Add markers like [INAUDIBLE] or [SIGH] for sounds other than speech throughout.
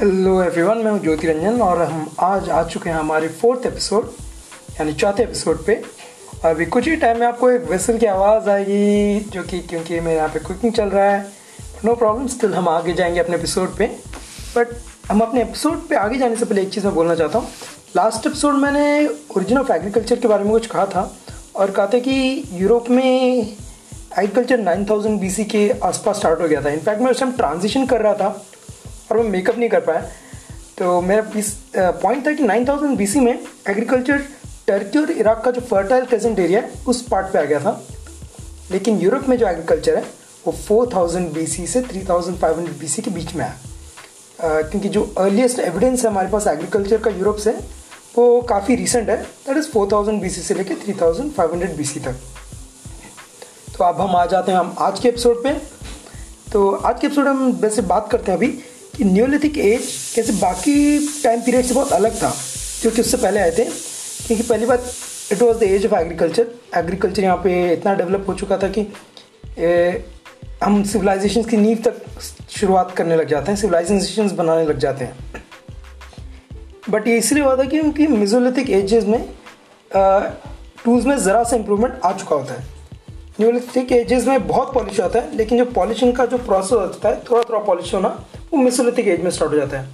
Hello everyone मैं हूँ ज्योति रंजन और हम आज आ चुके हैं हमारे फोर्थ एपिसोड यानी चौथे एपिसोड पे। अभी कुछ ही टाइम में आपको एक वेसल की आवाज़ आएगी, जो कि क्योंकि मेरे यहाँ पे कुकिंग चल रहा है। नो प्रॉब्लम स्टिल हम आगे जाएँगे अपने एपिसोड पे। बट हम अपने एपिसोड पे आगे जाने से पहले एक चीज़ मैं बोलना चाहता हूँ। लास्ट एपिसोड मैंने ओरिजिन ऑफ़ एग्रीकल्चर के बारे में कुछ कहा था और कहा था कि यूरोप में एग्रीकल्चर 9000 बीसी के आसपास स्टार्ट हो गया था। इनफैक्ट मैं उस टाइम ट्रांजिशन कर रहा था। और मैं मेकअप नहीं कर पाया। तो मेरा पॉइंट था कि नाइन थाउज़ेंड बी सी में एग्रीकल्चर टर्की और इराक का जो फर्टाइल प्रेजेंट एरिया है, उस पार्ट पे आ गया था। लेकिन यूरोप में जो एग्रीकल्चर है, वो फोर थाउज़ेंड बी सी से three thousand five hundred B C के बीच में है। क्योंकि जो अर्लीस्ट एविडेंस है हमारे पास एग्रीकल्चर का यूरोप से, वो काफ़ी रिसेंट है। That is four thousand B C से लेकर three thousand five hundred B C तक। तो अब हम आ जाते हैं हम आज के एपिसोड पे। तो आज के एपिसोड हम वैसे बात करते हैं अभी कि न्यूलिथिक एज कैसे बाकी टाइम पीरियड से बहुत अलग था जो कि उससे पहले आए थे क्योंकि पहली बात it was the age of agriculture agriculture यहाँ पे इतना डेवलप हो चुका था कि ए, हम सिविलाइजेशन की नींव तक शुरुआत करने लग जाते हैं सिविलाइजेशन बनाने लग जाते हैं। बट ये इसलिए हुआ था क्योंकि मिजोलिथिक एजेस में टूल्स में ज़रा सा इम्प्रूवमेंट आ चुका होता है। न्यूलिथिक एजेस में बहुत पॉलिश होता है, लेकिन जो पॉलिशिंग का जो प्रोसेस होता है थोड़ा थोड़ा पॉलिश होना, वो मिसोलिथिक एज में स्टार्ट हो जाता है।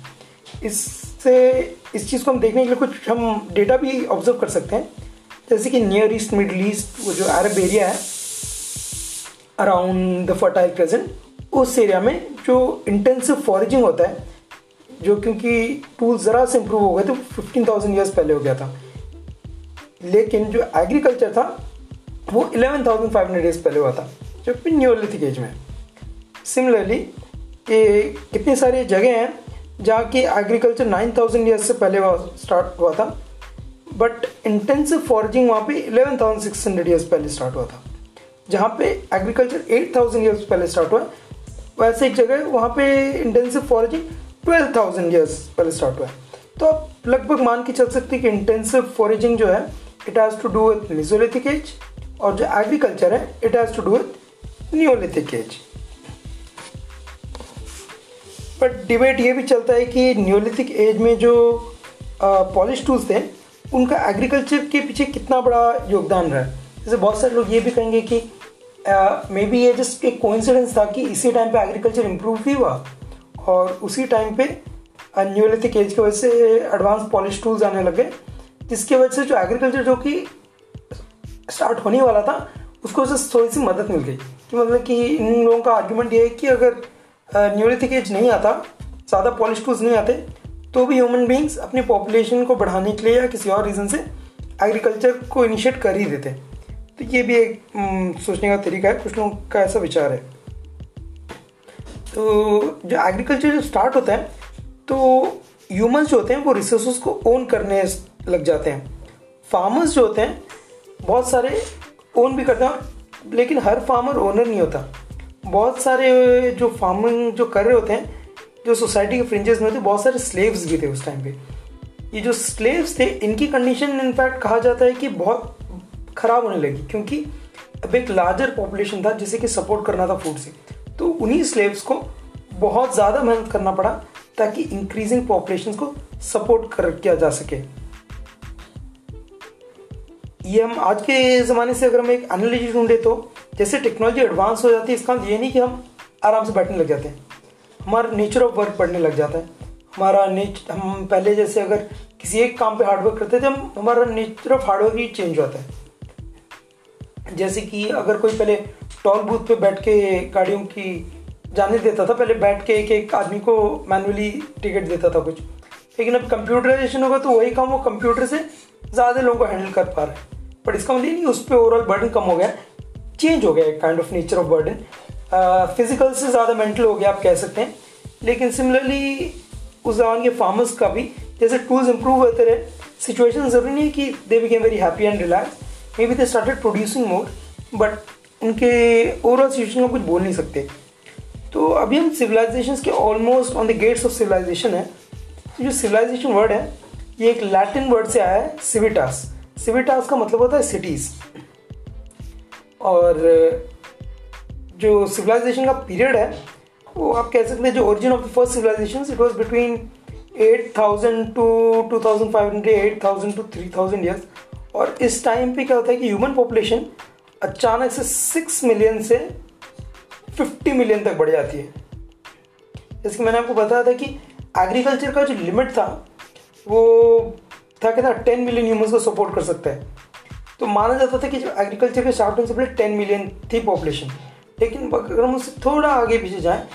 इससे, इस चीज़ को हम देखने के लिए कुछ हम डेटा भी ऑब्ज़र्व कर सकते हैं। जैसे कि नियर ईस्ट मिडल ईस्ट वो जो अरब एरिया है अराउंड द फर्टाइल प्रेजेंट उस एरिया में जो इंटेंसिव फॉरेजिंग होता है, जो क्योंकि टूल ज़रा से इम्प्रूव हो गए थे फिफ्टीन थाउज़ेंड ईयर्स पहले हो गया था। लेकिन जो एग्रीकल्चर था वो eleven thousand five hundred years पहले हुआ था, जो कि न्यूलिथिक एज में सिमिलरली ये कितनी सारी जगह हैं जहाँ की एग्रीकल्चर नाइन थाउज़ेंड ईयर्स से पहले स्टार्ट हुआ था बट इंटेंसिव फॉर्जिंग वहाँ पे eleven thousand six hundred years पहले स्टार्ट हुआ था, जहाँ पे एग्रीकल्चर एट थाउज़ेंड ईयर्स पहले स्टार्ट हुआ वैसे एक जगह वहाँ पे intensive foraging twelve thousand years पहले स्टार्ट हुआ तो आप लगभग मान के चल सकते हैं कि इंटेंसिव फॉरेजिंग जो है it has to do with mesolithic age और जो एग्रीकल्चर है it has to do with neolithic age but debate ये भी चलता है कि न्योलिथिक एज में जो पॉलिश टूल्स थे, उनका एग्रीकल्चर के पीछे कितना बड़ा योगदान रहा जैसे बहुत सारे लोग ये भी कहेंगे कि मे बी ये जस्ट एक कोइंसिडेंस था कि इसी टाइम पे एग्रीकल्चर इम्प्रूव भी हुआ और उसी टाइम पे न्यूलिथिक एज की वजह से एडवांस पॉलिश टूल्स आने लगे, जिसकी वजह से जो एग्रीकल्चर जो कि स्टार्ट होने वाला था, उसको उससे थोड़ी सी मदद मिल गई। कि मतलब कि इन लोगों का आर्ग्यूमेंट ये है कि अगर न्यूलिथिक एज नहीं आता, ज़्यादा पॉलिश टूल्स नहीं आते तो भी ह्यूमन बींग्स अपनी पॉपुलेशन को बढ़ाने के लिए या किसी और रीज़न से एग्रीकल्चर को इनिशिएट कर ही देते तो ये भी एक सोचने का तरीका है, कुछ लोगों का ऐसा विचार है। तो जो एग्रीकल्चर जो स्टार्ट होता है तो ह्यूमंस जो होते हैं, वो रिसोर्स को ओन करने लग जाते हैं। फार्मर्स जो होते हैं बहुत सारे ओन भी करते हैं, लेकिन हर फार्मर ओनर नहीं होता। बहुत सारे जो फ़ार्मिंग जो कर रहे होते हैं, जो सोसाइटी के फ्रिंजेस में होते बहुत सारे स्लेव्स भी थे उस टाइम पे। ये जो स्लेव्स थे, इनकी कंडीशन इनफैक्ट कहा जाता है कि बहुत ख़राब होने लगी, क्योंकि अब एक लार्जर पॉपुलेशन था, जिसे कि सपोर्ट करना था फ़ूड से। तो उन्हीं स्लेव्स को बहुत ज़्यादा मेहनत करना पड़ा, ताकि इंक्रीजिंग पॉपुलेशन को सपोर्ट कर, किया जा सके। ये हम आज के ज़माने से अगर हम एक एनालिजी ढूंढे तो जैसे टेक्नोलॉजी एडवांस हो जाती है, इसका मतलब ये नहीं कि हम आराम से बैठने लग जाते हैं। हमारा नेचर ऑफ़ वर्क बढ़ने लग जाता है। हमारा नेच हम पहले जैसे अगर किसी एक काम पे हार्डवर्क करते थे, हम, हमारा नेचर ऑफ़ हार्डवर्क ही चेंज होता है। जैसे कि अगर कोई पहले टॉल बूथ पे बैठ के गाड़ियों की जाने देता था, पहले बैठ के एक एक आदमी को मैनुअली टिकट देता था कुछ। लेकिन अब कंप्यूटराइजेशन होगा तो वही काम वो कंप्यूटर से ज़्यादा लोगों को हैंडल कर पा रहे हैं। बट इसका मतलब नहीं, उस पर ओवरऑल बर्डन कम हो गया। चेंज हो गया kind of nature of burden physical से ज़्यादा मेंटल हो गया, आप कह सकते हैं। लेकिन सिमिलरली उस जमाने के फार्मर्स का भी, जैसे टूल्स इंप्रूव होते रहे सिचुएशन ज़रूरी नहीं है कि they became very happy and relax maybe they started producing more but उनके ओवरऑल सिचुएशन को कुछ बोल नहीं सकते। तो अभी हम सिविलाइजेशन के almost on the gates of civilization है। जो सिविलाइजेशन वर्ड है, ये एक लैटिन वर्ड से आया है सिविटास सिविटास का मतलब होता है सिटीज़ और जो सिविलाइजेशन का पीरियड है, वो आप कह सकते हैं जो origin of the first civilization it was between 8000 to 2500 8000 to 3000 years और इस टाइम पे क्या होता है कि ह्यूमन पॉपुलेशन अचानक से 6 मिलियन से 50 मिलियन तक बढ़ जाती है। जैसे कि मैंने आपको बताया था कि एग्रीकल्चर का जो लिमिट था, वो था क्या था टेन मिलियन ह्यूमन्स को सपोर्ट कर सकता है। तो माना जाता था कि जो एग्रीकल्चर के स्टार्ट होने से पहले टेन मिलियन थी पॉपुलेशन लेकिन अगर हम उससे थोड़ा आगे पीछे जाएँ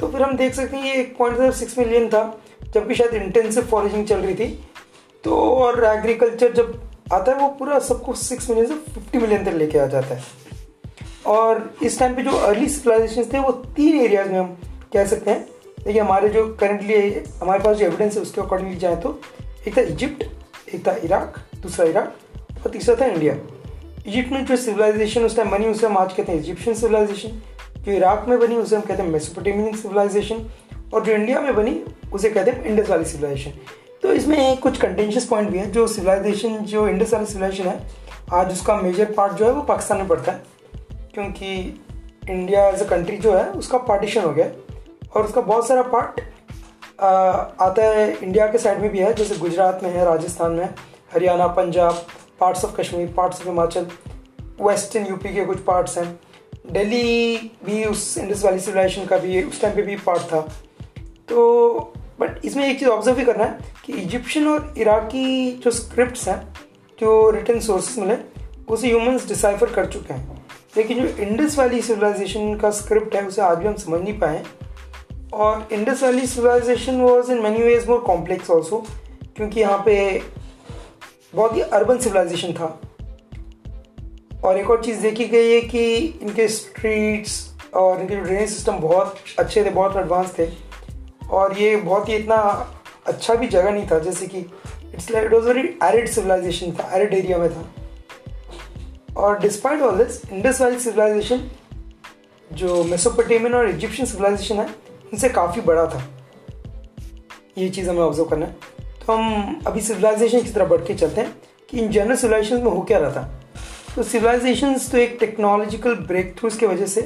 तो फिर हम देख सकते हैं ये एक पॉइंट सिक्स मिलियन था, जबकि शायद इंटेंसिव फॉरेजिंग चल रही थी। तो और एग्रीकल्चर जब आता है, वो पूरा सबको सिक्स मिलियन से फिफ्टी मिलियन तक लेके आ जाता है। और इस टाइम पे जो अर्ली सिविलाइजेशन थे, वो तीन एरियाज़ में हम कह सकते हैं। देखिए, हमारे जो करंटली हमारे पास जो एविडेंस है, उसके अकॉर्डिंगली जाए तो एक था इजिप्ट एक था इराक, दूसरा इराक और तीसरा था इंडिया। इजिप्ट में जो सिविलाइजेशन उस टाइम बनी, उसे हम आज कहते हैं इजिप्शियन सिविलाइजेशन जो इराक में बनी, उसे हम कहते हैं मेसोपोटेमियन सिविलाइजेशन और जो इंडिया में बनी, उसे कहते हैं इंडस वाली सिविलाइजेशन तो इसमें कुछ कंटेंशियस पॉइंट भी है। जो सिविलाइजेशन जो इंडस वाली सिविलाइजेशन है, आज उसका मेजर पार्ट जो है, वो पाकिस्तान में पड़ता है। क्योंकि इंडिया एज अ कंट्री जो है, उसका पार्टीशन हो गया। और उसका बहुत सारा पार्ट आता है इंडिया के साइड में भी है, जैसे गुजरात में है, राजस्थान में Haryana, Punjab parts of Kashmir parts of Himachal western UP के कुछ पार्ट्स हैं। दिल्ली भी उस इंडस वैली सिविलाइजेशन का भी उस टाइम पे भी पार्ट था। तो बट इसमें एक चीज़ ऑब्ज़र्व भी करना है कि इजिप्शियन और इराकी जो स्क्रिप्ट हैं, जो रिटर्न सोर्सेज मिले, उसे ह्यूमंस डिसाइफर कर चुके हैं। लेकिन जो इंडस वैली सिविलाइजेशन का स्क्रिप्ट है, उसे आज भी हम समझ नहीं पाए और Indus valley civilization was in many ways more complex also क्योंकि यहाँ पे बहुत ही अर्बन सिविलाइजेशन था। और एक और चीज़ देखी गई है कि इनके स्ट्रीट्स और इनके ड्रेनेज सिस्टम बहुत अच्छे थे, बहुत एडवांस थे। और ये बहुत ही इतना अच्छा भी जगह नहीं था, जैसे कि it's like it was very arid civilization था एरिड एरिया में था। और despite all this Indus valley civilization जो मेसोपोटेमियन और इजिप्शियन सिविलाइजेशन है इनसे काफ़ी बड़ा था। ये चीज़ हमें ऑब्ज़र्व करना है। तो हम अभी सिविलाइजेशन की तरफ़ बढ़ के चलते हैं कि इन जनरल सिविलाइजेशन में हो क्या रहा था। तो सिविलाइजेशन तो एक टेक्नोलॉजिकल ब्रेक थ्रूज की वजह से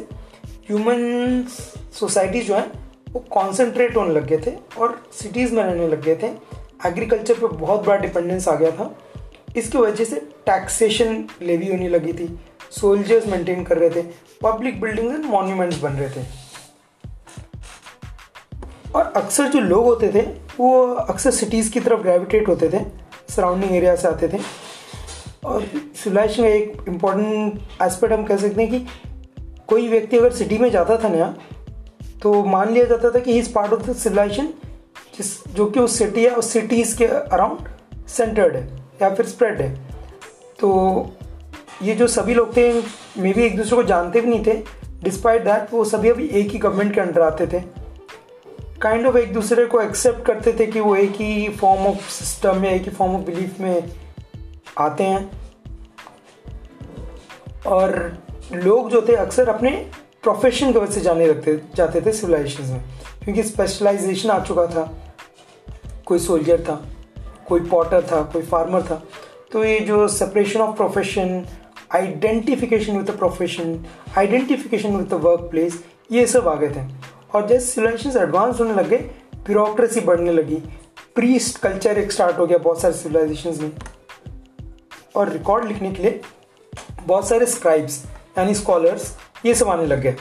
ह्यूमन सोसाइटी जो है, वो कॉन्सेंट्रेट होने लग गए थे और सिटीज़ में रहने लग गए थे। एग्रीकल्चर पे बहुत बड़ा डिपेंडेंस आ गया था। इसकी वजह से टैक्सेशन लेवी होने लगी थी। सोल्जर्स मेंटेन कर रहे थे। पब्लिक बिल्डिंग्स एंड मॉन्यूमेंट्स बन रहे थे। और अक्सर जो लोग होते थे, वो अक्सर सिटीज़ की तरफ़ ग्रेविटेट होते थे सराउंडिंग एरिया से आते थे। और सिविलाइजेशन का एक इंपॉर्टेंट एस्पेक्ट हम कह सकते हैं कि कोई व्यक्ति अगर सिटी में जाता था नया तो मान लिया जाता था कि इस पार्ट ऑफ़ द सिविलाइजेशन जिस, जो कि उस सिटी या उस सिटीज़ के अराउंड सेंटर्ड है, या फिर स्प्रेड है। तो ये जो सभी लोग थे, मे भी एक दूसरे को जानते भी नहीं थे। डिस्पाइट दैट वो सभी अभी एक ही गवर्नमेंट के अंडर आते थे। काइंड ऑफ़ एक दूसरे को एक्सेप्ट करते थे कि वो एक ही फॉर्म ऑफ़ सिस्टम या एक ही फॉर्म ऑफ़ बिलीफ में आते हैं। और लोग जो थे अक्सर अपने प्रोफेशन की वजह से जाने लगते, जाते थे सिविलाइजेशन में। क्योंकि स्पेशलाइजेशन आ चुका था। कोई सोल्जर था, कोई पॉटर था, कोई फार्मर था। तो ये जो separation of profession identification with the profession identification with the work place ये सब आ गए थे। और जैसे सिविलाइजेशन एडवांस होने लगे ब्यूरोक्रेसी बढ़ने लगी। प्रीस्ट कल्चर एक स्टार्ट हो गया बहुत सारे सिविलाइजेशन में। और रिकॉर्ड लिखने के लिए बहुत सारे स्क्राइब्स यानी स्कॉलर्स ये सब आने लग गए।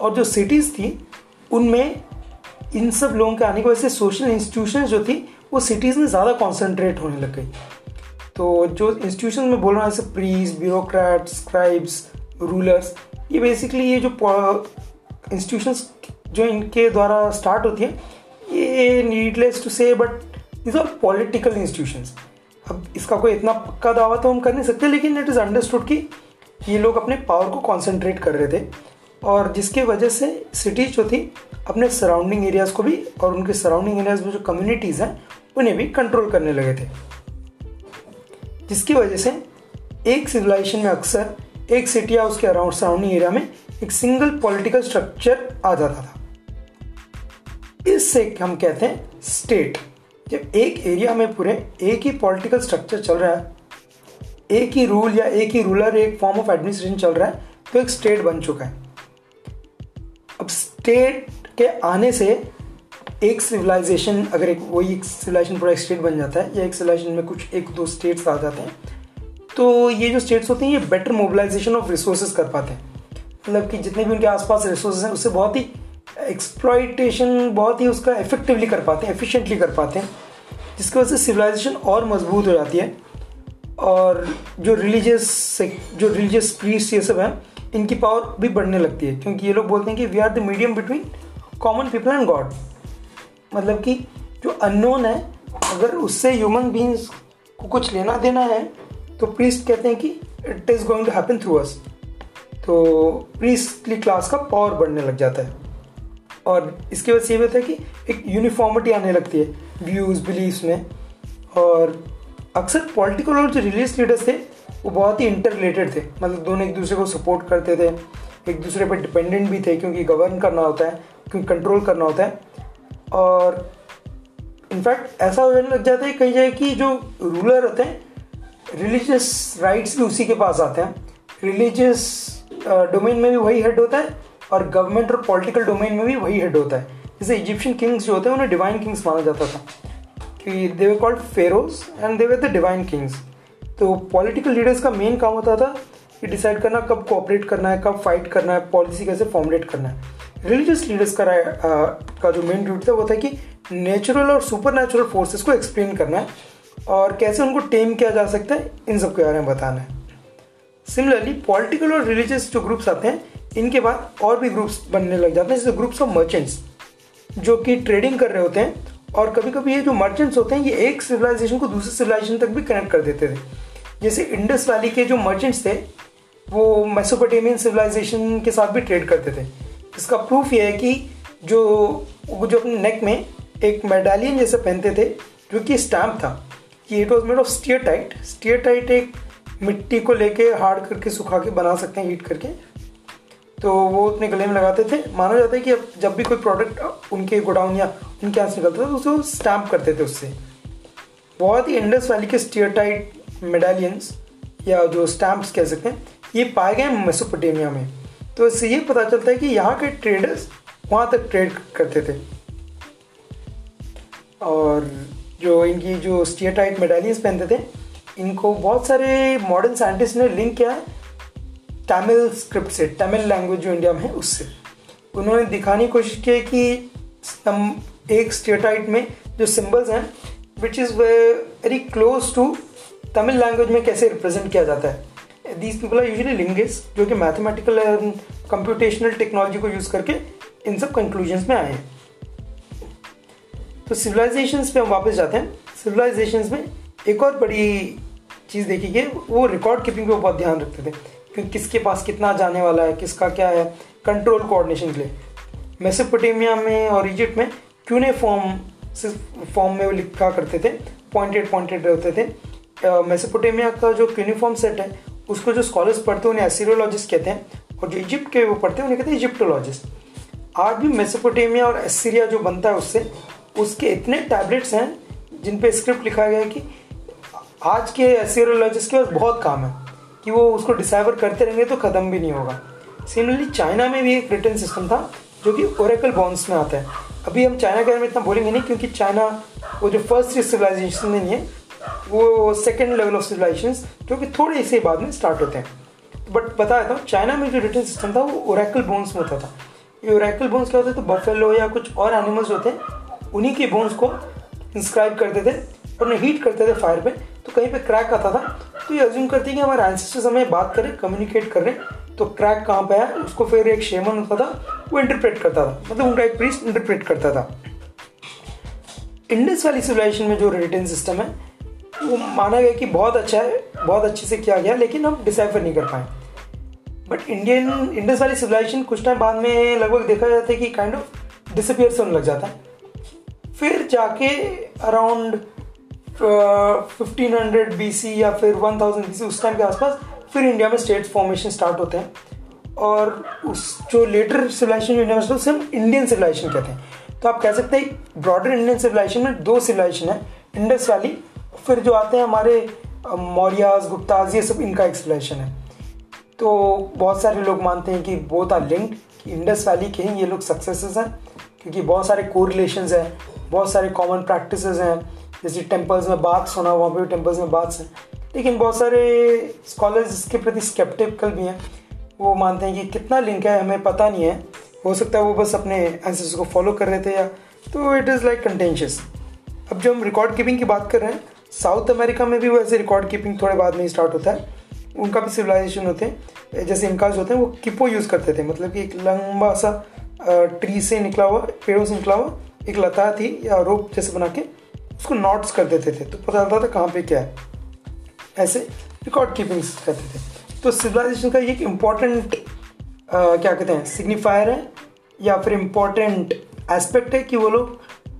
और जो सिटीज़ थी, उनमें इन सब लोगों के आने की वजह से सोशल इंस्टीट्यूशन जो थी, वो सिटीज़ में ज़्यादा कॉन्सेंट्रेट होने लग गई। तो जो इंस्टीट्यूशन में बोल रहा हूँ, जैसे प्रीज ब्यूरोक्रेट स्क्राइब्स रूलर्स ये बेसिकली ये जो इंस्टीट्यूशंस जो इनके द्वारा स्टार्ट होती है, ये needless to say but this are political institutions अब इसका कोई इतना पक्का दावा तो हम कर नहीं सकते, लेकिन इट इज़ अंडरस्टूड कि ये लोग अपने पावर को कॉन्सेंट्रेट कर रहे थे, और जिसके वजह से सिटीज़ जो थी, अपने सराउंडिंग एरियाज़ को भी और उनके सराउंडिंग एरियाज़ में जो कम्युनिटीज़ हैं, उन्हें भी कंट्रोल करने लगे थे। जिसकी वजह से एक सिविलाइजेशन में अक्सर एक सिटी या उसके अराउंड सराउंडिंग एरिया में एक सिंगल पॉलिटिकल स्ट्रक्चर आ जाता था। इससे हम कहते हैं स्टेट जब एक एरिया में पूरे एक ही पॉलिटिकल स्ट्रक्चर चल रहा है, एक ही रूल या एक ही रूलर एक फॉर्म ऑफ़ एडमिनिस्ट्रेशन चल रहा है तो एक स्टेट बन चुका है। अब स्टेट के आने से एक सिविलाइजेशन अगर एक वही एक सिविलाइजेशन पूरा स्टेट बन जाता है या एक सिविलाइजेशन में कुछ एक दो स्टेट्स आ जाते हैं तो ये जो स्टेट्स होते हैं, ये बेटर मोबिलाइजेशन ऑफ़ रिसोर्सेज कर पाते हैं। मतलब कि जितने भी उनके आसपास रिसोर्सेज हैं, उससे बहुत ही एक्सप्लॉयटेशन बहुत ही उसका इफेक्टिवली कर पाते हैं एफिशिएंटली कर पाते हैं, जिसकी वजह से सिविलाइजेशन और मज़बूत हो जाती है। और जो रिलीजियस जो रिलीजियस प्रीस्ट ये सब हैं, इनकी पावर भी बढ़ने लगती है, क्योंकि ये लोग बोलते हैं कि we are the medium between common people and god मतलब कि जो अननोन है, अगर उससे ह्यूमन बींग्स को कुछ लेना देना है तो प्रीस्ट कहते हैं कि it is going to happen through us तो प्रीस्टली क्लास का पावर बढ़ने लग जाता है। और इसके वजह से ये होता है कि एक यूनिफॉर्मिटी आने लगती है व्यूज़ बिलीव्स में। और अक्सर पॉलिटिकल और जो रिलीजियस लीडर्स थे, वो बहुत ही इंटर रिलेटेड थे। मतलब दोनों एक दूसरे को सपोर्ट करते थे, एक दूसरे पर डिपेंडेंट भी थे, क्योंकि गवर्न करना होता है, क्योंकि कंट्रोल करना होता है। और इनफैक्ट ऐसा हो जाने लग जाता है कई जगह कि जो रूलर होते हैं रिलीजियस राइट्स भी उसी के पास आते हैं। रिलीजियस डोमेन में भी वही हेड होता है और गवर्नमेंट और पॉलिटिकल डोमेन में भी वही हेड होता है। जैसे इजिप्शियन किंग्स जो होते हैं, उन्हें डिवाइन किंग्स माना जाता था। कि they were called pharaohs and they were the divine kings तो पॉलिटिकल लीडर्स का मेन काम होता था कि डिसाइड करना कब कोऑपरेट करना है, कब फाइट करना है पॉलिसी कैसे फॉर्मुलेट करना है। रिलीजियस लीडर्स का का जो मेन ड्यूटी था वो था कि नेचुरल और सुपर नेचुरल फोर्सेज को एक्सप्लेन करना है और कैसे उनको टेम किया जा सकता है, इन सब के बारे में बताना है। सिमिलरली पॉलिटिकल और रिलीजियस जो ग्रुप्स आते हैं, इनके बाद और भी ग्रुप्स बनने लग जाते हैं, जैसे ग्रुप्स ऑफ़ मर्चेंट्स जो कि ट्रेडिंग कर रहे होते हैं, और कभी कभी ये जो मर्चेंट्स होते हैं, ये एक सिविलाइजेशन को दूसरे सिविलाइजेशन तक भी कनेक्ट कर देते थे। जैसे इंडस वैली के जो मर्चेंट्स थे, वो मेसोपोटेमियन सिविलाइजेशन के साथ भी ट्रेड करते थे। इसका प्रूफ ये है कि जो जो अपने नेक में एक मेडालियन जैसे पहनते थे, जो कि स्टैम्प था, कि it was made of steatite steatite एक मिट्टी को लेके हार्ड करके, सुखा के, बना सकते हैं हीट करके। तो वो अपने गले में लगाते थे। माना जाता है कि जब भी कोई प्रोडक्ट उनके गोडाउन या उनके यहाँ से निकलता था तो उसको स्टैम्प करते थे उससे। बहुत ही इंडस वैली के स्टियर टाइट मेडालियंस या जो स्टैम्प्स कह सकते हैं, ये पाए गए मेसोपोटेमिया में। तो इससे ये पता चलता है कि यहाँ के ट्रेडर्स वहाँ तक ट्रेड करते थे। और जो इनकी जो स्टियटाइट मेडालियंस पहनते थे इनको बहुत सारे मॉडर्न साइंटिस्ट ने लिंक किया है। तमिल स्क्रिप्ट से तमिल लैंग्वेज जो इंडिया में है, उससे। उन्होंने दिखाने की कोशिश की कि एक स्टेटाइट में जो सिंबल्स हैं which is very close to Tamil language में कैसे रिप्रेजेंट किया जाता है। These people are usually linguist जो कि मैथमेटिकल एंड कंप्यूटेशनल टेक्नोलॉजी को यूज़ करके इन सब कंक्लूजन्स में आए हैं। तो सिविलाइजेशंस पे हम वापस जाते हैं। सिविलाइजेशंस में एक और बड़ी चीज़ देखी गई, वो रिकॉर्ड कीपिंग पे बहुत ध्यान रखते थे कि किसके पास कितना जाने वाला है, किसका क्या है कंट्रोल कोऑर्डिनेशन के लिए। मेसोपोटेमिया में और इजिप्ट में क्यूने फॉर्म फॉर्म में वो लिखा करते थे पॉइंटेड पॉइंटेड रहते थे। मेसोपोटेमिया का जो यूनिफॉर्म सेट है, उसको जो स्कॉलर्स पढ़ते हैं, उन्हें एसीरोलॉजिस्ट कहते हैं, और जो इजिप्ट के वो पढ़ते हैं, उन्हें कहते हैं इजिप्टोलॉजिस्ट आज भी मेसोपोटेमिया और एसीरिया जो बनता है उससे, उसके इतने टैबलेट्स हैं, जिन पे स्क्रिप्ट लिखा गया है कि आज के एसीरोलॉजिस्ट के पास बहुत काम है कि वो उसको डिसाइवर करते रहेंगे तो ख़त्म भी नहीं होगा। सिमिलरली चाइना में भी एक रिटर्न सिस्टम था, जो कि ओरेकल बॉन्स में आता है। अभी हम चाइना के बारे में इतना बोलेंगे नहीं, क्योंकि चाइना वो जो फ़र्स्ट सिविलाइजेशन नहीं है, वो सेकेंड लेवल ऑफ़ सिविलाइजेशन जो कि थोड़े से बाद में स्टार्ट होते हैं। बट बताया था चाइना में जो रिटर्न सिस्टम था, वो ओरेकल बोन्स में होता था। ये ओरेकल बोन्स क्या होते थे तो बफेलो या कुछ और एनिमल्स होते हैं, उन्हीं के बोन्स को इंस्क्राइब करते थे, और उन्हें हीट करते थे फायर पे। तो कहीं पे क्रैक आता था तो ये अज्यूम करती है कि हमारे एंसेस्टर्स हमें बात करें कम्युनिकेट कर रहे तो क्रैक कहाँ पे है उसको फिर एक शेमन होता था, वो इंटरप्रेट करता था मतलब उनका एक प्रीस्ट इंटरप्रेट करता था। इंडस वाली सिविलाइजेशन में जो रिटर्न सिस्टम है, वो माना गया कि बहुत अच्छा है, बहुत अच्छे से किया गया, लेकिन हम डिसाइफर नहीं कर पाए। But Indian Indus valley civilization कुछ टाइम बाद में लगभग देखा जाता है कि काइंड ऑफ़ डिसअपियर से होने लग जाता है। फिर जाके अराउंड फिफ्टीन हंड्रेड बी या फिर वन थाउज़ेंड बी उस टाइम के आसपास फिर इंडिया में स्टेट फॉर्मेशन स्टार्ट होते हैं। और उस जो लेटर सिविलाइजेशन जो इंडिया में उसे हम इंडियन सिविलाइजेशन कहते हैं। तो आप कह सकते हैं ब्रॉडर इंडियन सिविलाइजेशन में दो सिविलाइजेशन है इंडस वैली फिर जो आते हैं हमारे मौर्याज गुप्ताज ये सब इनका एक सिविलाइजेशन है। तो बहुत सारे लोग मानते हैं कि बोथ आर लिंक्ड कि इंडस वैली के ही ये लोग सक्सेसेस हैं, क्योंकि बहुत सारे कोरिलेशन हैं, बहुत सारे कॉमन प्रैक्टिस हैं। जैसे टेम्पल्स में बाथ्स होना वहाँ पे भी टेम्पल्स में बाथ्स हैं लेकिन बहुत सारे स्कॉलर्स इसके प्रति स्केप्टिकल भी हैं। वो मानते हैं कि कितना लिंक है, हमें पता नहीं है। हो सकता है वो बस अपने एंसेस को फॉलो कर रहे थे या तो इट इज़ लाइक कंटेंशियस अब जो हम रिकॉर्ड कीपिंग की बात कर रहे हैं साउथ अमेरिका में भी वैसे रिकॉर्ड कीपिंग थोड़े बाद में स्टार्ट होता है। उनका भी सिविलाइजेशन होते हैं। जैसे इनकाज होते हैं, वो किपो यूज़ करते थे। मतलब कि एक लंबा सा ट्री से निकला हुआ, पेड़ों से निकला हुआ, एक लता थी या रोप जैसे बना के उसको नोट्स कर देते थे। तो पता चलता था कहाँ पे क्या है। ऐसे रिकॉर्ड कीपिंग करते थे। तो सिविलाइजेशन का ये एक इंपॉर्टेंट क्या कहते हैं सिग्निफायर है, या फिर इंपॉर्टेंट एस्पेक्ट है कि वो लोग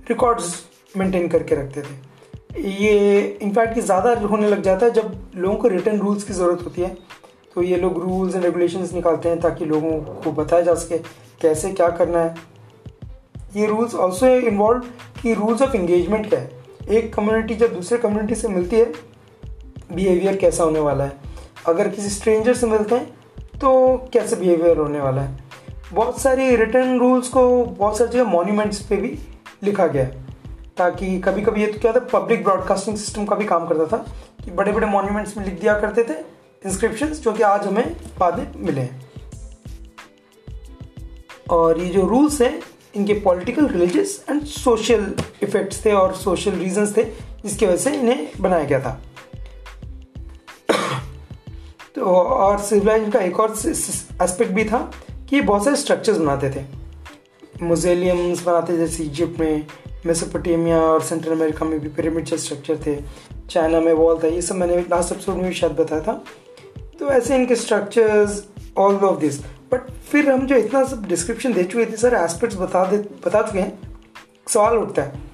रिकॉर्ड्स मेंटेन करके रखते थे। ये इनफैक्ट ज़्यादा होने लग जाता है जब लोगों को रिटर्न रूल्स की ज़रूरत होती है। तो ये लोग रूल्स एंड रेगुलेशंस निकालते हैं ताकि लोगों को बताया जा सके कैसे क्या करना है। ये रूल्स ऑल्सो इन्वॉल्व कि रूल्स ऑफ़ इंगेजमेंट क्या है। एक कम्युनिटी जब दूसरे कम्युनिटी से मिलती है बिहेवियर कैसा होने वाला है? अगर किसी स्ट्रेंजर से मिलते हैं तो कैसे बिहेवियर होने वाला है? बहुत सारी रिटर्न रूल्स को बहुत सारी जगह मॉन्यूमेंट्स पे भी लिखा गया है, ताकि कभी कभी ये तो क्या था पब्लिक ब्रॉडकास्टिंग सिस्टम का भी काम करता था, कि बड़े बड़े मॉन्यूमेंट्स में लिख दिया करते थे इंस्क्रिप्शन जो कि आज हमें बाद में मिले हैं। और ये जो रूल्स हैं इनके political religious and social effects थे और सोशल रीजंस थे, जिसकी वजह से इन्हें बनाया गया था। [COUGHS] तो और सिविलाइजेशन का एक और एस्पेक्ट भी था कि ये बहुत सारे स्ट्रक्चर्स बनाते थे। म्यूजियम्स बनाते थे जैसे इजिप्ट में मेसोपोटेमिया और सेंट्रल अमेरिका में भी पिरामिड जैसे स्ट्रक्चर थे चाइना में वॉल था, ये सब मैंने लास्ट एपिसोड में भी शायद बताया था। तो ऐसे इनके structures all of this but फिर हम जो इतना सब डिस्क्रिप्शन दे चुके थे सारे एस्पेक्ट्स बता दे, बता चुके हैं, सवाल उठता है।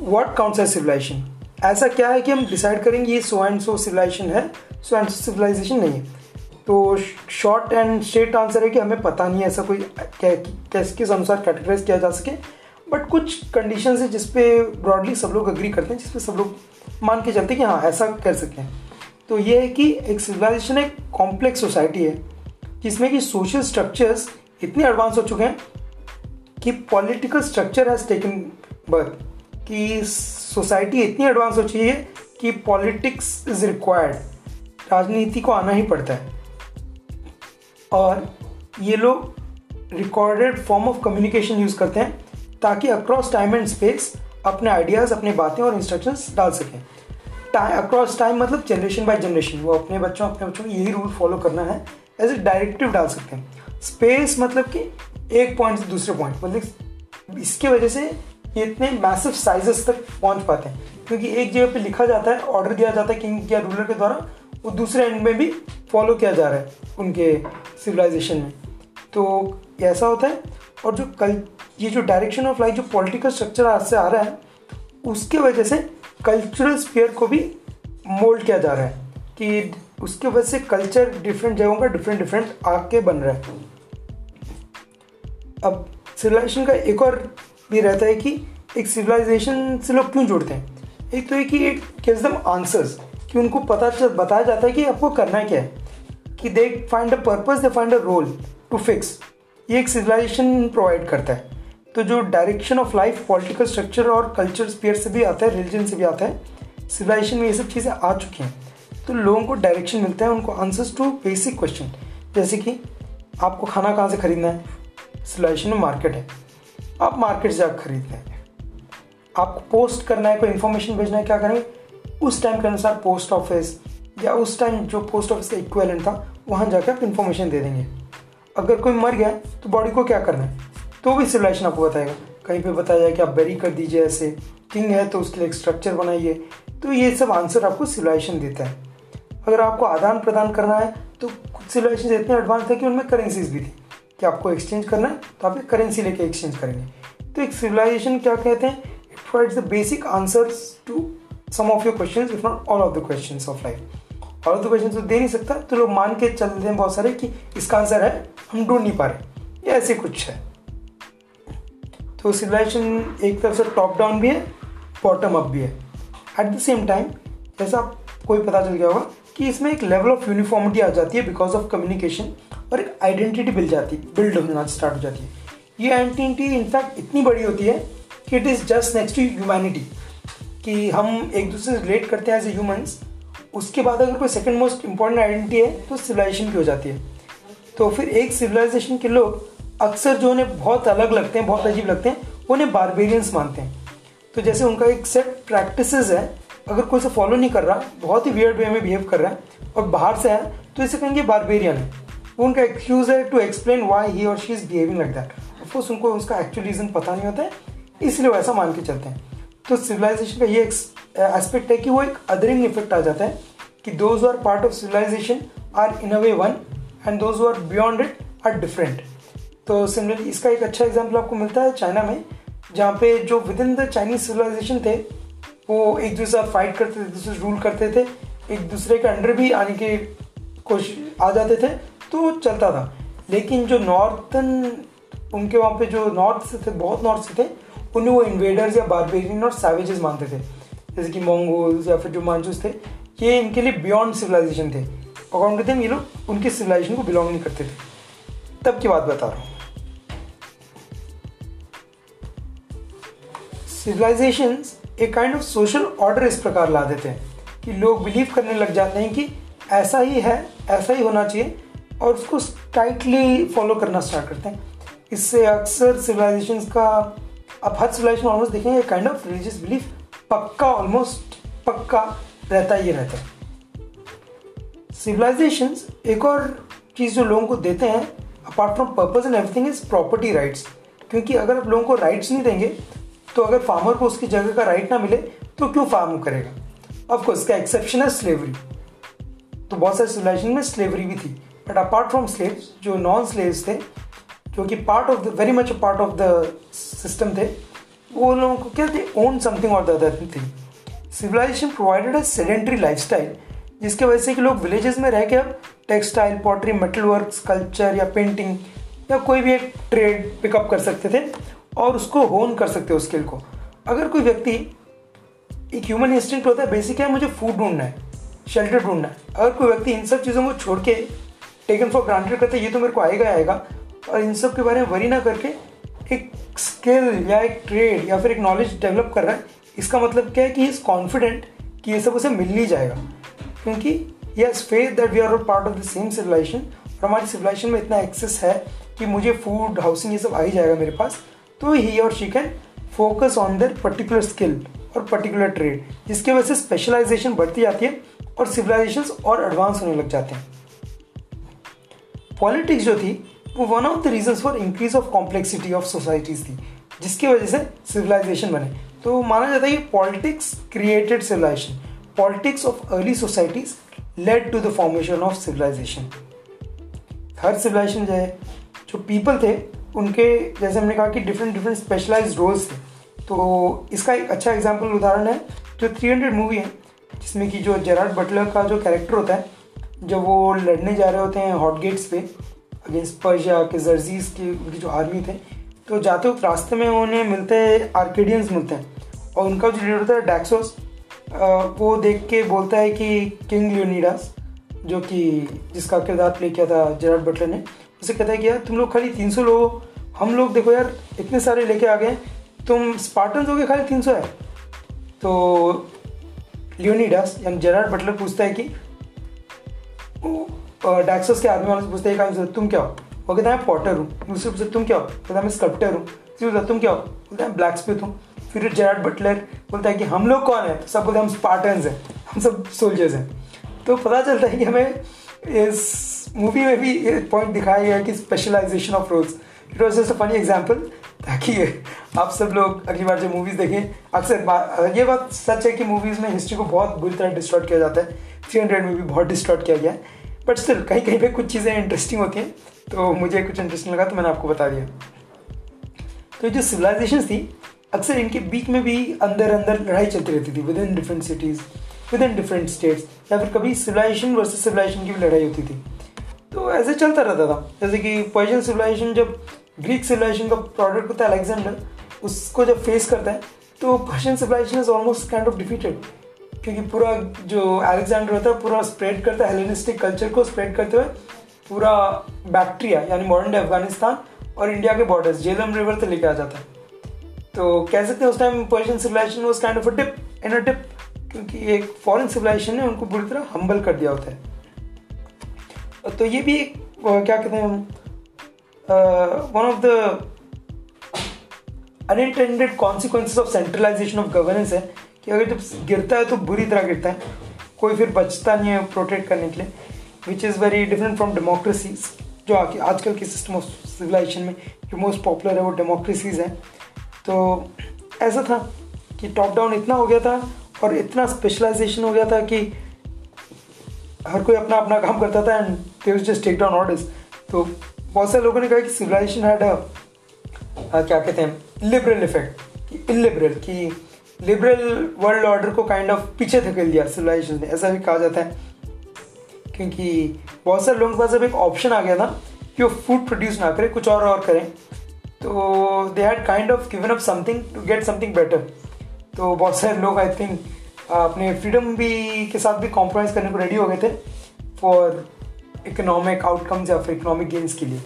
वॉट काउंट्स है सिविलाइजेशन ऐसा क्या है कि हम डिसाइड करेंगे ये सो एंड सो सिविलाइजेशन है सो एंड सो सिविलाइजेशन नहीं है। तो शॉर्ट एंड स्ट्रेट आंसर है कि हमें पता नहीं है ऐसा कोई कैसे किस अनुसार कैटेगराइज किया जा सके। बट कुछ कंडीशन है जिसपे ब्रॉडली सब लोग अग्री करते हैं जिसपे सब लोग मान के चलते हैं कि हाँ ऐसा कर सकते हैं। तो ये है कि एक सिविलाइजेशन एक कॉम्प्लेक्स सोसाइटी है। जिसमें कि सोशल स्ट्रक्चर्स इतने एडवांस हो चुके हैं कि political structure has taken birth कि सोसाइटी इतनी एडवांस हो चुकी है कि पॉलिटिक्स इज़ रिक्वायर्ड राजनीति को आना ही पड़ता है। और ये लोग recorded form of communication use करते हैं ताकि अक्रॉस टाइम एंड स्पेस अपने आइडियाज़ अपने बातें और इंस्ट्रक्शंस डाल सकें। टाइम अक्रॉस टाइम मतलब जनरेशन बाय जनरेशन वो अपने बच्चों अपने बच्चों को यही रूल फॉलो करना है एज ए डायरेक्टिव डाल सकते हैं। स्पेस मतलब कि एक पॉइंट से दूसरे पॉइंट मतलब इसके वजह से ये इतने मैसिव साइजेस तक पहुँच पाते हैं। क्योंकि एक जगह पे लिखा जाता है ऑर्डर दिया जाता है किंग या रूलर के द्वारा वो दूसरे एंड में भी फॉलो किया जा रहा है उनके सिविलाइजेशन में। तो ऐसा होता है, और जो कल ये जो डायरेक्शन ऑफ़ लाइफ जो पॉलिटिकल स्ट्रक्चर आज से आ रहा है, उसके वजह से कल्चरल स्पेयर को भी मोल्ड किया जा रहा है। कि उसके वजह से कल्चर डिफरेंट जगहों का डिफरेंट डिफरेंट आके बन रहा है। अब सिविलाइजेशन का एक और भी रहता है कि एक सिविलाइजेशन से लोग क्यों जुड़ते हैं? एक तो है कि एक गिव्स दम आंसर्स कि उनको पता चल बताया जाता है कि आपको करना क्या है। कि they find a purpose they find a role to fix ये एक सिविलाइजेशन प्रोवाइड करता है। तो जो direction of life political structure और कल्चर स्पेयर से भी आता है रिलीजन से भी आता है सिविलाइजेशन में ये सब चीज़ें आ चुकी हैं। तो लोगों को डायरेक्शन मिलता है, उनको आंसर्स टू बेसिक क्वेश्चन जैसे कि, आपको खाना कहाँ से खरीदना है? सिविलाइजेशन में मार्केट है। आप मार्केट से जाकर खरीद लें। आपको पोस्ट करना है, कोई इन्फॉर्मेशन भेजना है, क्या करेंगे? उस टाइम के अनुसार पोस्ट ऑफ़िस या उस टाइम जो पोस्ट ऑफ़िस का इक्वेलेंट था, वहाँ जाकर आप इन्फॉर्मेशन दे देंगे। अगर कोई मर गया तो बॉडी को क्या करना है? तो भी सिविलाइजेशन आपको बताएगा। कहीं पे बताया जाए कि आप बेरी कर दीजिए ऐसे। किंग है तो उसके लिए एक स्ट्रक्चर बनाइए। तो ये सब आंसर आपको सिविलाइजेशन देता है। अगर आपको आदान प्रदान करना है तो कुछ सिविलाइजेशन इतने एडवांस है कि उनमें करेंसीज भी थी। कि आपको एक्सचेंज करना है तो आप एक करेंसी लेके एक्सचेंज करेंगे। तो एक सिविलाइजेशन क्या कहते हैं? It provides the basic answers to some of your question if not all of the question of life all of the question तो दे नहीं सकता तो लोग मान के चलते हैं बहुत सारे कि इसका आंसर है, हम ढूंढ नहीं पा रहे। ये ऐसे कुछ है। तो सिविलाइजेशन एक तरफ़ से टॉप डाउन भी है बॉटम अप भी है। एट द सेम टाइम जैसा कोई पता चल गया होगा कि इसमें एक लेवल ऑफ़ यूनिफॉर्मिटी आ जाती है बिकॉज़ ऑफ़ कम्युनिकेशन और एक आइडेंटिटी बिल जाती है बिल्ड होना स्टार्ट हो जाती है। ये एंटिटी इनफैक्ट इतनी बड़ी होती है कि it is just next to humanity कि हम एक दूसरे से रिलेट करते हैं एज ए ह्यूमंस उसके बाद अगर कोई सेकेंड मोस्ट इंपॉर्टेंट आइडेंटिटी है तो सिविलाइजेशन की हो जाती है। तो फिर एक सिविलाइजेशन के लोग अक्सर जो उन्हें बहुत अलग लगते हैं, बहुत अजीब लगते हैं, उन्हें बारबेरियंस मानते हैं। तो जैसे उनका एक सेट प्रैक्टिस है अगर कोई से फॉलो नहीं कर रहा, बहुत ही वियर्ड वे में बिहेव कर रहा है, और बाहर से है तो इसे कहेंगे बारबेरियन है वो उनका एक्सक्यूज है टू एक्सप्लेन वाई ही और she is behaving like that of course उनको उसका एक्चुअल रीज़न पता नहीं होता है, इसलिए वो ऐसा मान के चलते हैं. तो सिविलाइजेशन का ये एस्पेक्ट है कि वो एक अदरिंग इफ़ेक्ट आ जाता है, कि those are part of civilization are in a way one and those are beyond it are different तो सिमिलरली इसका एक अच्छा एग्ज़ाम्पल आपको मिलता है चाइना में, जहाँ पे जो within the Chinese civilization थे वो एक दूसरे साथ फाइट करते थे, दूसरे रूल करते थे। एक दूसरे के अंडर भी आने की कोशिश आ जाते थे तो चलता था। लेकिन जो नॉर्थन उनके वहाँ पे जो नॉर्थ से थे, बहुत नॉर्थ से थे, उन्हें वो इन्वेडर्स या बारबेरियन और सैवेजेस मानते थे। जैसे कि मंगोल्स या फिर जो मांचूस थे, ये इनके लिए बियॉन्ड सिविलाइजेशन थे। अकॉर्डिंग टू देम ये लोग उनके सिविलाइजेशन को बिलोंग नहीं करते थे। तब की बात बता रहा हूँ। सिविलाइजेशन एक काइंड ऑफ़ सोशल ऑर्डर इस प्रकार ला देते हैं कि लोग बिलीव करने लग जाते हैं कि ऐसा ही है, ऐसा ही होना चाहिए और उसको टाइटली फॉलो करना स्टार्ट करते हैं। इससे अक्सर सिविलाइजेशन का, अब हर सिविलाइजेशन ऑलमोस्ट देखेंगे काइंड ऑफ़ रिलीजियस बिलीफ पक्का ऑलमोस्ट पक्का रहता ही रहता है। सिविलाइजेशन एक और चीज़ जो लोगों को देते हैं apart from purpose and everything is property rights क्योंकि अगर आप लोगों को राइट्स नहीं देंगे तो अगर फार्मर को उसकी जगह का राइट ना मिले तो क्यों फार्म करेगा? ऑफकोर्स इसका एक्सेप्शन है स्लेवरी तो बहुत सारे सिविलाइजेशन में स्लेवरी भी थी. बट अपार्ट फ्रॉम स्लेव्स जो नॉन स्लेव्स थे, जो कि part of the very much part of the system थे, वो लोगों को क्या थे? ओन समथिंग और the thing civilization provided a sedentary life style जिसके वजह से कि लोग विलेजेस में रह के अब textile pottery metal work culture या पेंटिंग या कोई भी एक ट्रेड पिकअप कर सकते थे। और उसको होन कर सकते हो स्किल को। अगर कोई व्यक्ति एक ह्यूमन इंस्टिंक्ट होता है बेसिक है, मुझे फ़ूड ढूंढना है शेल्टर ढूंढना है। अगर कोई व्यक्ति इन सब चीज़ों को छोड़ के टेकन फॉर ग्रांटेड करता है, ये तो मेरे को आएगा ही आएगा। और इन सब के बारे में वरी ना करके एक स्किल या एक ट्रेड या फिर एक नॉलेज डेवलप कर रहा है, इसका मतलब क्या है कि इज़ कॉन्फिडेंट कि ये सब उसे मिल ही जाएगा। क्योंकि yes faith that we are part of the same civilization और हमारी सिविलाइजेशन में इतना एक्सेस है कि मुझे फ़ूड हाउसिंग ये सब आ ही जाएगा मेरे पास। तो ही और she can focus on their particular skill और पर्टिकुलर ट्रेड जिसकी वजह से स्पेशलाइजेशन बढ़ती जाती है और सिविलाइजेशन और एडवांस होने लग जाते हैं। पॉलिटिक्स जो थी, वो one of the reason for increase of complexity of societies थी, जिसकी वजह से सिविलाइजेशन बने। तो माना जाता है कि politics created civilization politics of early societies led to the formation of civilization her civilization जो है, जो पीपल थे उनके, जैसे हमने कहा कि डिफरेंट डिफरेंट स्पेशलाइज रोल्स थे। तो इसका एक अच्छा एग्ज़ाम्पल उदाहरण है, जो 300 मूवी है, जिसमें कि जो जेराड बटलर का जो कैरेक्टर होता है, जब वो लड़ने जा रहे होते हैं हॉट गेट्स पे अगेंस्ट पर्शिया के जर्जीज की, उनकी जो आर्मी थे तो जाते वक्त रास्ते में उन्हें मिलते हैं आर्केडियंस मिलते हैं। और उनका जो लीडर होता है डैक्सोस वो देख के बोलता है कि किंग लियोनीडास जो कि जिसका किरदार प्ले किया था जेराड बटलर ने उसे कहता है कि यार, तुम लोग खाली तीन सौ लोग हम लोग देखो यार, इतने सारे लेके आ गए। तुम स्पार्टन हो गए, खाली तीन सौ है। तो लियोनीडास यानी जेराड बटलर पूछता है कि डैक्सस के आर्मी वाले से पूछते हैं तुम क्या हो? वो कहता है पॉटर हूँ। दूसरे पूछते, तुम क्या हो? कहता है, मैं स्कल्प्टर हूँ। फिर तुम क्या हो? बोलता है ब्लैक स्मिथ हूँ। फिर जेराड बटलर बोलता है कि, हम लोग कौन है? तो सब बोलते हैं, हम स्पार्टन्स हैं। हम सब सोल्जर्स हैं। तो पता चलता है कि हमें इस मूवी में भी ये पॉइंट दिखाया गया कि specialization of roles it was just a funny example ताकि आप सब लोग अगली बार जब मूवीज़ देखें, अक्सर ये बात सच है कि मूवीज़ में हिस्ट्री को बहुत बुरी तरह डिस्ट्रॉट किया जाता है। थ्री हंड्रेड में भी बहुत डिस्ट्रॉट किया गया है। बट स्टिल कहीं कहीं पे कुछ चीज़ें इंटरेस्टिंग होती हैं तो मुझे कुछ इंटरेस्टिंग लगा तो मैंने आपको बता दिया। तो जो सिविलाइजेशन थी, अक्सर इनके बीच में भी अंदर अंदर लड़ाई चलती रहती थी within different cities within different states या फिर कभी सिविलाइजेशन वर्सेस सिविलाइजेशन की भी लड़ाई होती थी। तो ऐसे चलता रहता था। जैसे कि पर्शियन सिविलाइजेशन जब ग्रीक सिविलाइजेशन का प्रोडक्ट होता है अलेक्जेंडर उसको जब फेस करता है तो Persian civilization is almost kind of defeated क्योंकि पूरा जो अलेक्जेंडर होता है, पूरा स्प्रेड करता है हेलेनिस्टिक कल्चर को स्प्रेड करते हुए पूरा बैक्टीरिया यानी मॉडर्न डे अफ़गानिस्तान और इंडिया के बॉर्डर्स जेलम रिवर से लेके आ जाता है। तो कह सकते हैं उस time Persian civilization was kind of a dip in a dip क्योंकि एक फॉरेन सिविलाइजेशन ने उनको बुरी तरह हम्बल कर दिया होता है। तो ये भी एक क्या कहते हैं one of the unintended consequences of centralization of governance है कि अगर जब गिरता है तो बुरी तरह गिरता है, कोई फिर बचता नहीं है प्रोटेक्ट करने के लिए which is very different from democracies जो आजकल के सिस्टम ऑफ़ सिविलाइजेशन में जो मोस्ट पॉपुलर है वो डेमोक्रेसीज हैं। तो ऐसा था कि टॉप डाउन इतना हो गया था और इतना स्पेशलाइजेशन हो गया था कि हर कोई अपना अपना काम करता था and they just take down orders तो बहुत सारे लोगों ने कहा कि सिविलाइजेशन हैड क्या कहते हैं लिबरल इफ़ेक्ट कि इलिबरल कि लिबरल वर्ल्ड ऑर्डर को काइंड ऑफ़ पीछे धकेल दिया सिविलाइजेशन ने। ऐसा भी कहा जाता है। क्योंकि बहुत सारे लोगों के पास अब एक ऑप्शन आ गया था कि वो फ़ूड प्रोड्यूस ना करें, कुछ और और करें तो they had kind of given up something to get something better तो बहुत सारे लोग आई थिंक अपने फ्रीडम भी के साथ भी कॉम्प्रोमाइज़ करने को रेडी हो गए थे फॉर इकोनॉमिक आउटकम्स या फिर इकोनॉमिक गेन्स के लिए।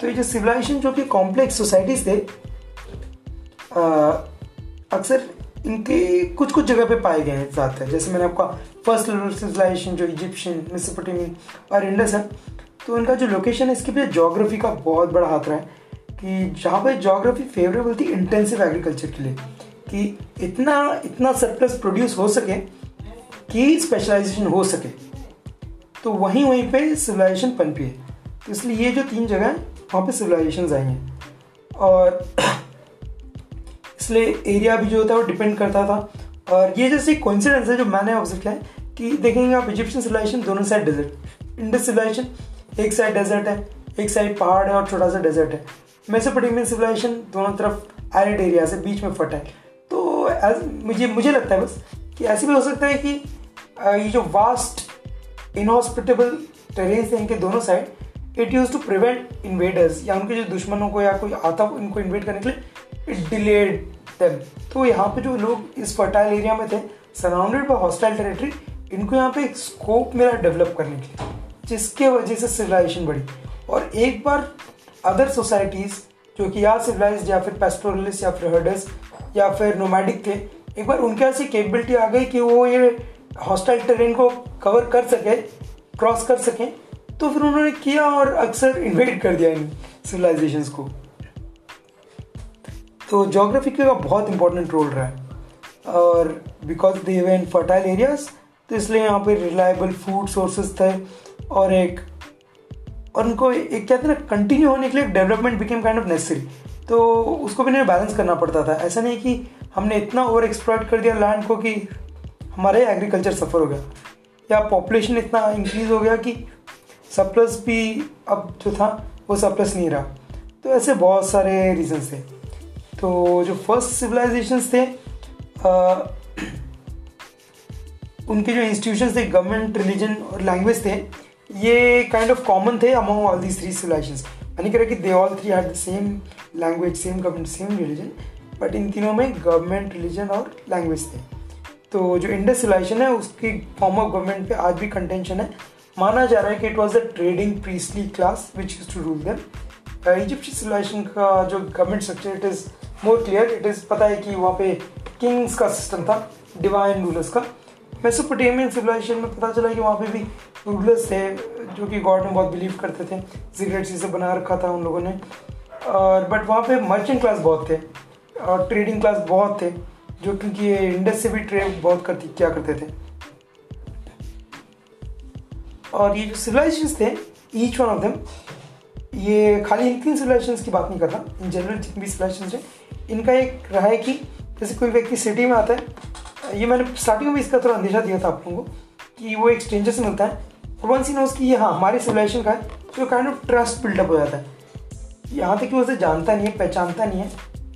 तो ये जो सिविलाइजेशन जो कि कॉम्प्लेक्स सोसाइटीज़ थे अक्सर इनके कुछ कुछ जगह पे पाए गए हैं ज़्यादातर जैसे मैंने आपका फ़र्स्ट सिविलाइजेशन जो इजिप्शियन मिसोपोटामी और इंडस है तो इनका जो लोकेशन है, इसके पीछे जोग्राफी का बहुत बड़ा हाथ रहा है कि जहाँ पर जोग्राफी फेवरेबल थी इंटेंसिव एग्रीकल्चर के लिए। कि इतना इतना सरप्लस प्रोड्यूस हो सके कि स्पेशलाइजेशन हो सके। तो वहीं वहीं पे सिविलाइजेशन पनपी है। तो इसलिए ये जो तीन जगह हैं, वहाँ पे सिविलाइजेशन आई हैं और [CLEARS THROAT] इसलिए एरिया भी जो होता है, वो डिपेंड करता था। और ये जैसे कोइंसिडेंस है जो मैंने ऑब्ज़र्व किया है कि देखेंगे आप इजिप्शियन सिविलाइजेशन दोनों साइड डेजर्ट इंडस सिविलाइजेशन एक साइड डेजर्ट है, एक साइड पहाड़ है और छोटा सा डेजर्ट है। मेसोपोटामियन सिविलाइजेशन दोनों तरफ़ एरिड एरिया से बीच में है। तो एज मुझे मुझे लगता है बस, कि ऐसे भी हो सकता है कि ये जो वास्ट इनहॉस्पिटेबल टेरेन्स हैं इनके दोनों side it used to prevent invaders या उनके जो दुश्मनों को या कोई आता, इनको इन्वेट करने के लिए इट डिलेड देम तो यहाँ पे जो लोग इस फर्टाइल एरिया में थे सराउंडेड बाय हॉस्टाइल टेरिटरी इनको यहाँ पे एक स्कोप मिला डेवलप करने के लिए, जिसके वजह से सिविलाइजेशन बढ़ी। और एक बार अदर सोसाइटीज़ जो कि या सिविलाइज या फिर पेस्टोरलिस्ट या फिर हर्डर्स या फिर नोमैडिक थे। एक बार उनके ऐसी कैपेबिलिटी आ गई कि वो ये हॉस्टाइल टेरेन को कवर कर सके क्रॉस कर सकें तो फिर उन्होंने किया और अक्सर इन्वेट कर दिया इन सिविलाइजेशंस को। तो जोग्राफी का बहुत इंपॉर्टेंट रोल रहा है। और because they were in fertile areas तो इसलिए यहाँ पे रिलायबल फ़ूड सोर्सेज थे और एक, और उनको एक कहते हैं ना कंटिन्यू होने के लिए development became kind of necessary तो उसको भी बैलेंस करना पड़ता था। ऐसा नहीं कि हमने इतना ओवर एक्सप्लॉयट कर दिया लैंड को कि हमारे एग्रीकल्चर सफ़र हो गया। या पॉपुलेशन इतना इंक्रीज हो गया कि सप्लस भी अब जो था वो सप्लस नहीं रहा। तो ऐसे बहुत सारे रीजंस थे। तो जो फ़र्स्ट सिविलाइजेशंस थे आ, उनके जो इंस्टीट्यूशन थे गवर्नमेंट रिलीजन और लैंग्वेज थे ये काइंड ऑफ़ कॉमन थे among all these three civilizations मैंने कह कि they all three had the same language same government same religion but इन तीनों में गवर्नमेंट रिलीजन और लैंग्वेज थे। तो जो इंडस सिविलाइजेशन है, उसकी फॉर्म ऑफ़ गवर्नमेंट पे आज भी कंटेंशन है। माना जा रहा है कि it was the trading priestly class which used to rule them Egyptian civilization का जो government structure it is more clear it is पता है कि वहाँ पे किंग्स का सिस्टम था डिवाइन रूलर्स का। मेसोपोटेमियन सिविलाइजेशन में पता चला कि वहाँ पे भी रूलर्स थे, जो कि गॉड में बहुत बिलीव करते थे। सिगरेट से बना रखा था उन लोगों ने। और बट वहाँ पे मर्चेंट क्लास बहुत थे और ट्रेडिंग क्लास बहुत थे, जो क्योंकि ये इंडस से भी ट्रेड बहुत करती, क्या करते थे। और ये जो सिविलाइजेशन थे ईच वन ऑफ़ देम ये खाली इन तीन सिविलाइजेशन की बात नहीं कर रहा इन जनरल जितनी भी सिविलाइजेशन है, इनका एक रहा है कि जैसे कोई व्यक्ति सिटी में आता है ये मैंने स्टार्टिंग में इसका थोड़ा अंदेशा दिया था आप लोगों को कि वो एक स्ट्रेंजर से मिलता है। और वन सी नोज़ कि ये हाँ हमारे सिविलाइजेशन का है तो काइंड ऑफ़ ट्रस्ट बिल्डअप हो जाता है। यहाँ तक कि उसे जानता नहीं है, पहचानता नहीं है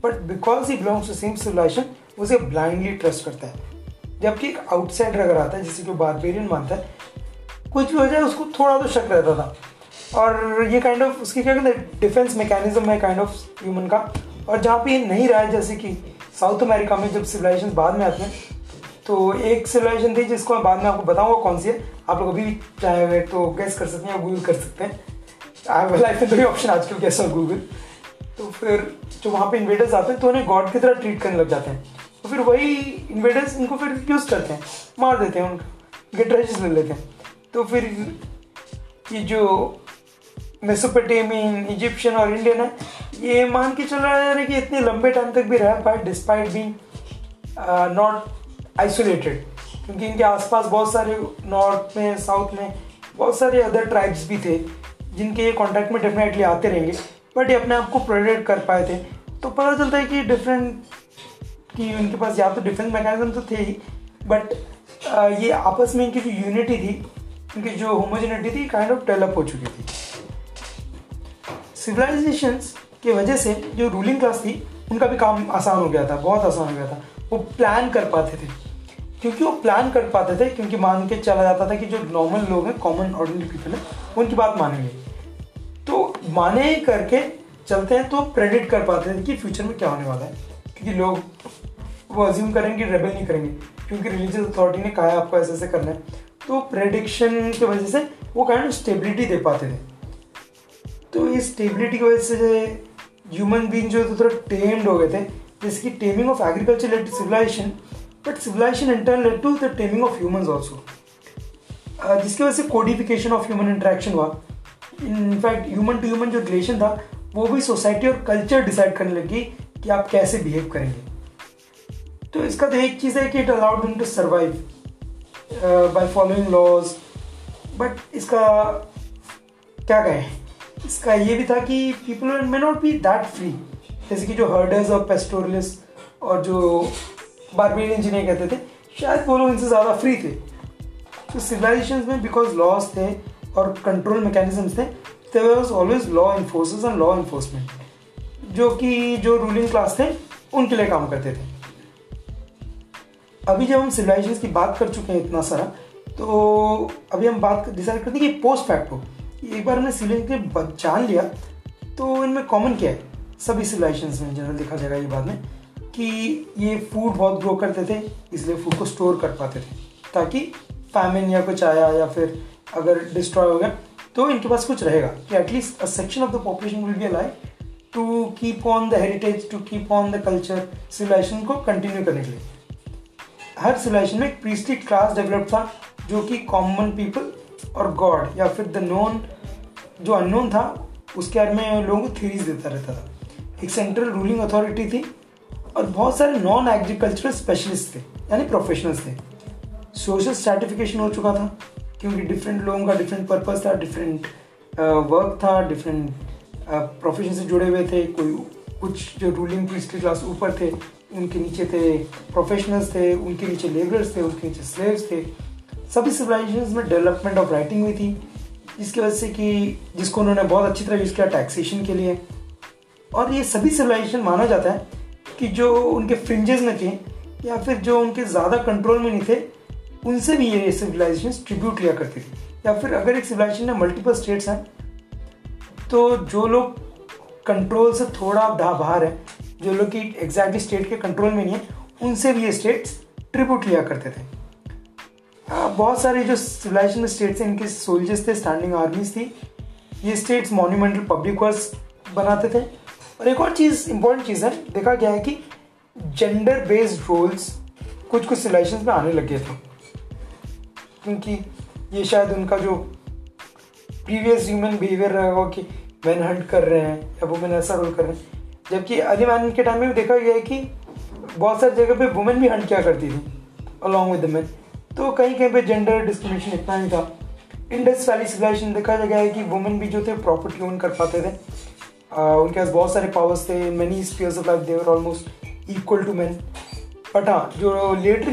but because he belongs to same civilization उसे ब्लाइंडली ट्रस्ट करता है। जबकि एक आउटसाइडर अगर आता है, जिसे कोई बारबेरियन मानता है, कुछ भी हो जाए, उसको थोड़ा तो शक रहता था। और ये काइंड ऑफ़ उसकी क्या कहते हैं डिफेंस मैकेनिज्म है काइंड ऑफ़ ह्यूमन का। और जहाँ पे ये नहीं रहा है, जैसे कि साउथ अमेरिका में जब सिविलाइजेशन बाद में आते हैं तो एक सिविलाइजेशन थी जिसको मैं बाद में आपको बताऊँगा कौन सी है। आप लोग अभी चाहे तो गैस कर सकते हैं गूगल कर सकते हैं। लाइफ दो ही ऑप्शन आजकल कैसा गूगल तो फिर जो वहाँ पे इन्वेडर्स आते हैं तो उन्हें गॉड की तरह ट्रीट करने लग जाते हैं। तो फिर वही इन्वेडर्स इनको फिर यूज़ करते हैं, मार देते हैं उनको गेट रेजिस ले लेते हैं। तो फिर ये जो मेसोपोटेमियन इजिप्शियन और इंडियन है, ये मान के चल रहा है कि इतने लंबे टाइम तक भी रहा पाए डिस्पाइट बी नॉट आइसोलेटेड क्योंकि इनके आसपास बहुत सारे नॉर्थ में साउथ में बहुत सारे अदर ट्राइब्स भी थे, जिनके ये कॉन्टैक्ट में डेफिनेटली आते रहेंगे बट ये अपने आप को प्रोटेक्ट कर पाए थे। तो पता चलता है कि डिफरेंट कि उनके पास या तो डिफेंस मैकेनिज्म तो थे ही बट ये आपस में इनकी जो यूनिटी थी, इनकी जो होमोजिनिटी थी काइंड ऑफ़ डेवलप हो चुकी थी। सिविलाइजेशंस की वजह से जो रूलिंग क्लास थी उनका भी काम आसान हो गया था, बहुत आसान हो गया था। वो प्लान कर पाते थे। क्योंकि वो प्लान कर पाते थे, क्योंकि मान के चला जाता था कि जो नॉर्मल लोग हैं कॉमन ऑर्डिनरी पीपल है, उनकी बात मानेंगे। तो माने करके चलते हैं तो प्रेडिक्ट कर पाते थे कि फ्यूचर में क्या होने वाला है। क्योंकि लोग वो अज्यूम करेंगे रेबल नहीं करेंगे। क्योंकि रिलीजियस अथॉरिटी ने कहा है, आपको ऐसे ऐसे करना है। तो प्रेडिक्शन की वजह से वो काइंड ऑफ़ स्टेबिलिटी दे पाते थे। तो इस स्टेबिलिटी की वजह से ह्यूमन बींग जो है थोड़ा टेम्ड हो गए थे। जैसे कि taming of agriculture led to civilization but civilization in turn led to the taming of human also जिसकी वजह से कोडिफिकेशन ऑफ़ ह्यूमन इंट्रैक्शन हुआ। In fact human to human जो रिलेशन था, वो भी सोसाइटी और कल्चर डिसाइड करने लगी कि आप कैसे बिहेव करेंगे। तो इसका तो एक चीज़ है कि it allowed them to survive by following laws but इसका क्या कहें? इसका ये भी था कि people may not be that free जैसे कि जो हर्डर्स और पेस्टोरलिस्ट और जो बारबेरियन जिन्हें कहते थे, शायद वो लोग इनसे ज़्यादा फ्री थे। तो सिविलाइजेशन में बिकॉज़ लॉज थे और कंट्रोल मैकेनिज्म थे there was always law enforcers and law enforcement जो कि जो रूलिंग क्लास थे, उनके लिए काम करते थे। अभी जब हम सिविलाइजेशन की बात कर चुके हैं इतना सारा तो अभी हम बात डिसाइड करते हैं कि पोस्ट फैक्ट हो एक बार हमने सिविलाइजेशन के जान लिया तो इनमें कॉमन क्या है? सभी सिविलाइजेशन में जनरल देखा जाएगा ये बाद में कि ये फ़ूड बहुत ग्रो करते थे, इसलिए फ़ूड को स्टोर कर पाते थे, ताकि फैमिन या कुछ आया या फिर अगर डिस्ट्रॉय हो गया तो इनके पास कुछ रहेगा। कि at least a section of the population will be alive to keep on the heritage to keep on the culture civilization को कंटिन्यू करने के लिए। हर सिविलाइजेशन में एक प्रीस्टी क्लास डेवलप था, जो कि कॉमन पीपल और गॉड या फिर द नोन जो अननोन था, उसके बारे में लोगों को थ्योरीज देता रहता था। एक सेंट्रल रूलिंग अथॉरिटी थी और बहुत सारे नॉन एग्रीकल्चरल स्पेशलिस्ट थे, यानी प्रोफेशनल्स थे। सोशल सर्टिफिकेशन हो चुका था, क्योंकि डिफरेंट लोगों का डिफरेंट पर्पज था डिफरेंट वर्क था डिफरेंट प्रोफेशन से जुड़े हुए थे। कोई कुछ जो रूलिंग प्रीस्टली क्लास ऊपर थे, उनके नीचे थे प्रोफेशनल्स थे, उनके नीचे लेबरर्स थे, उनके नीचे स्लेव्स थे। सभी सिविलाइजेशन में डेवलपमेंट ऑफ़ राइटिंग हुई थी। जिसकी वजह से कि जिसको उन्होंने बहुत अच्छी तरह यूज़ किया टैक्सेशन के लिए। और ये सभी सिविलाइजेशन माना जाता है कि जो उनके फ्रिंजेस में थे या फिर जो उनके ज़्यादा कंट्रोल में नहीं थे, उनसे भी ये सिविलाइजेशन ट्रिब्यूट लिया करती थी। या फिर अगर एक सिविलाइजेशन में मल्टीपल स्टेट्स हैं तो जो लोग कंट्रोल से थोड़ा बाहर है, जो लोग कि एग्जैक्टली स्टेट के कंट्रोल में नहीं है, उनसे भी ये स्टेट्स ट्रिब्यूट लिया करते थे। बहुत सारे जो सिविलाइजेशन स्टेट्स हैं, इनके सोल्जर्स थे स्टैंडिंग आर्मीज थी। ये स्टेट्स मॉन्यूमेंटल पब्लिक वर्क्स बनाते थे। और एक और चीज़ इंपॉर्टेंट चीज़ है, देखा गया है कि जेंडर बेस्ड रोल्स कुछ कुछ सिलेक्शन में आने लगे थे। क्योंकि ये शायद उनका जो प्रीवियस ह्यूमन बिहेवियर रहा होगा कि मैन हंट कर रहे हैं, या वुमेन ऐसा रोल कर रहे हैं। जबकि अर्ली मैन के टाइम में भी देखा गया है कि बहुत सारी जगह पे वुमेन भी हंट किया करती थी अलॉन्ग विद द मैन तो कहीं कहीं पे जेंडर डिस्क्रिमिनेशन इतना ही था। इंडस वैली सिविलाइजेशन देखा गया है कि वुमेन भी जो थे प्रॉपर्टी ओन कर पाते थे। उनके पास बहुत सारे पावर्स थे। Many spheres of life they were almost equal to man but हाँ जो लेटर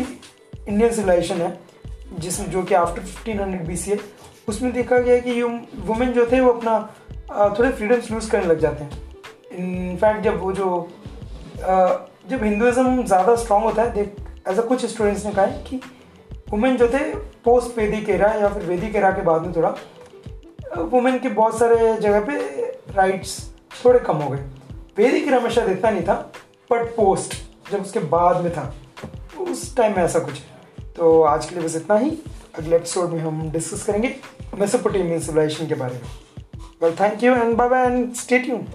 इंडियन सिविलाइजेशन है जिसमें जो कि after fifteen hundred B C है उसमें देखा गया है कि वुमेन जो थे, वो अपना थोड़े फ्रीडम्स लूज़ करने लग जाते हैं। इनफैक्ट जब वो जो जब हिंदुज़म ज़्यादा स्ट्रॉन्ग होता है, देख, ऐसा कुछ स्टूडेंट्स ने कहा है कि वुमेन जो थे पोस्ट वैदिक एरा या फिर वैदिक एरा के बाद में थोड़ा वुमेन के बहुत सारे जगह पे राइट्स थोड़े कम हो गए। वैदिक एरा में शायद इतना नहीं था बट पोस्ट जब उसके बाद में था, उस टाइम में ऐसा कुछ तो आज के लिए बस इतना ही। अगले एपिसोड में हम डिस्कस करेंगे मेसोपोटेमियन सिविलाइजेशन के बारे में। Well thank you and bye bye and stay tuned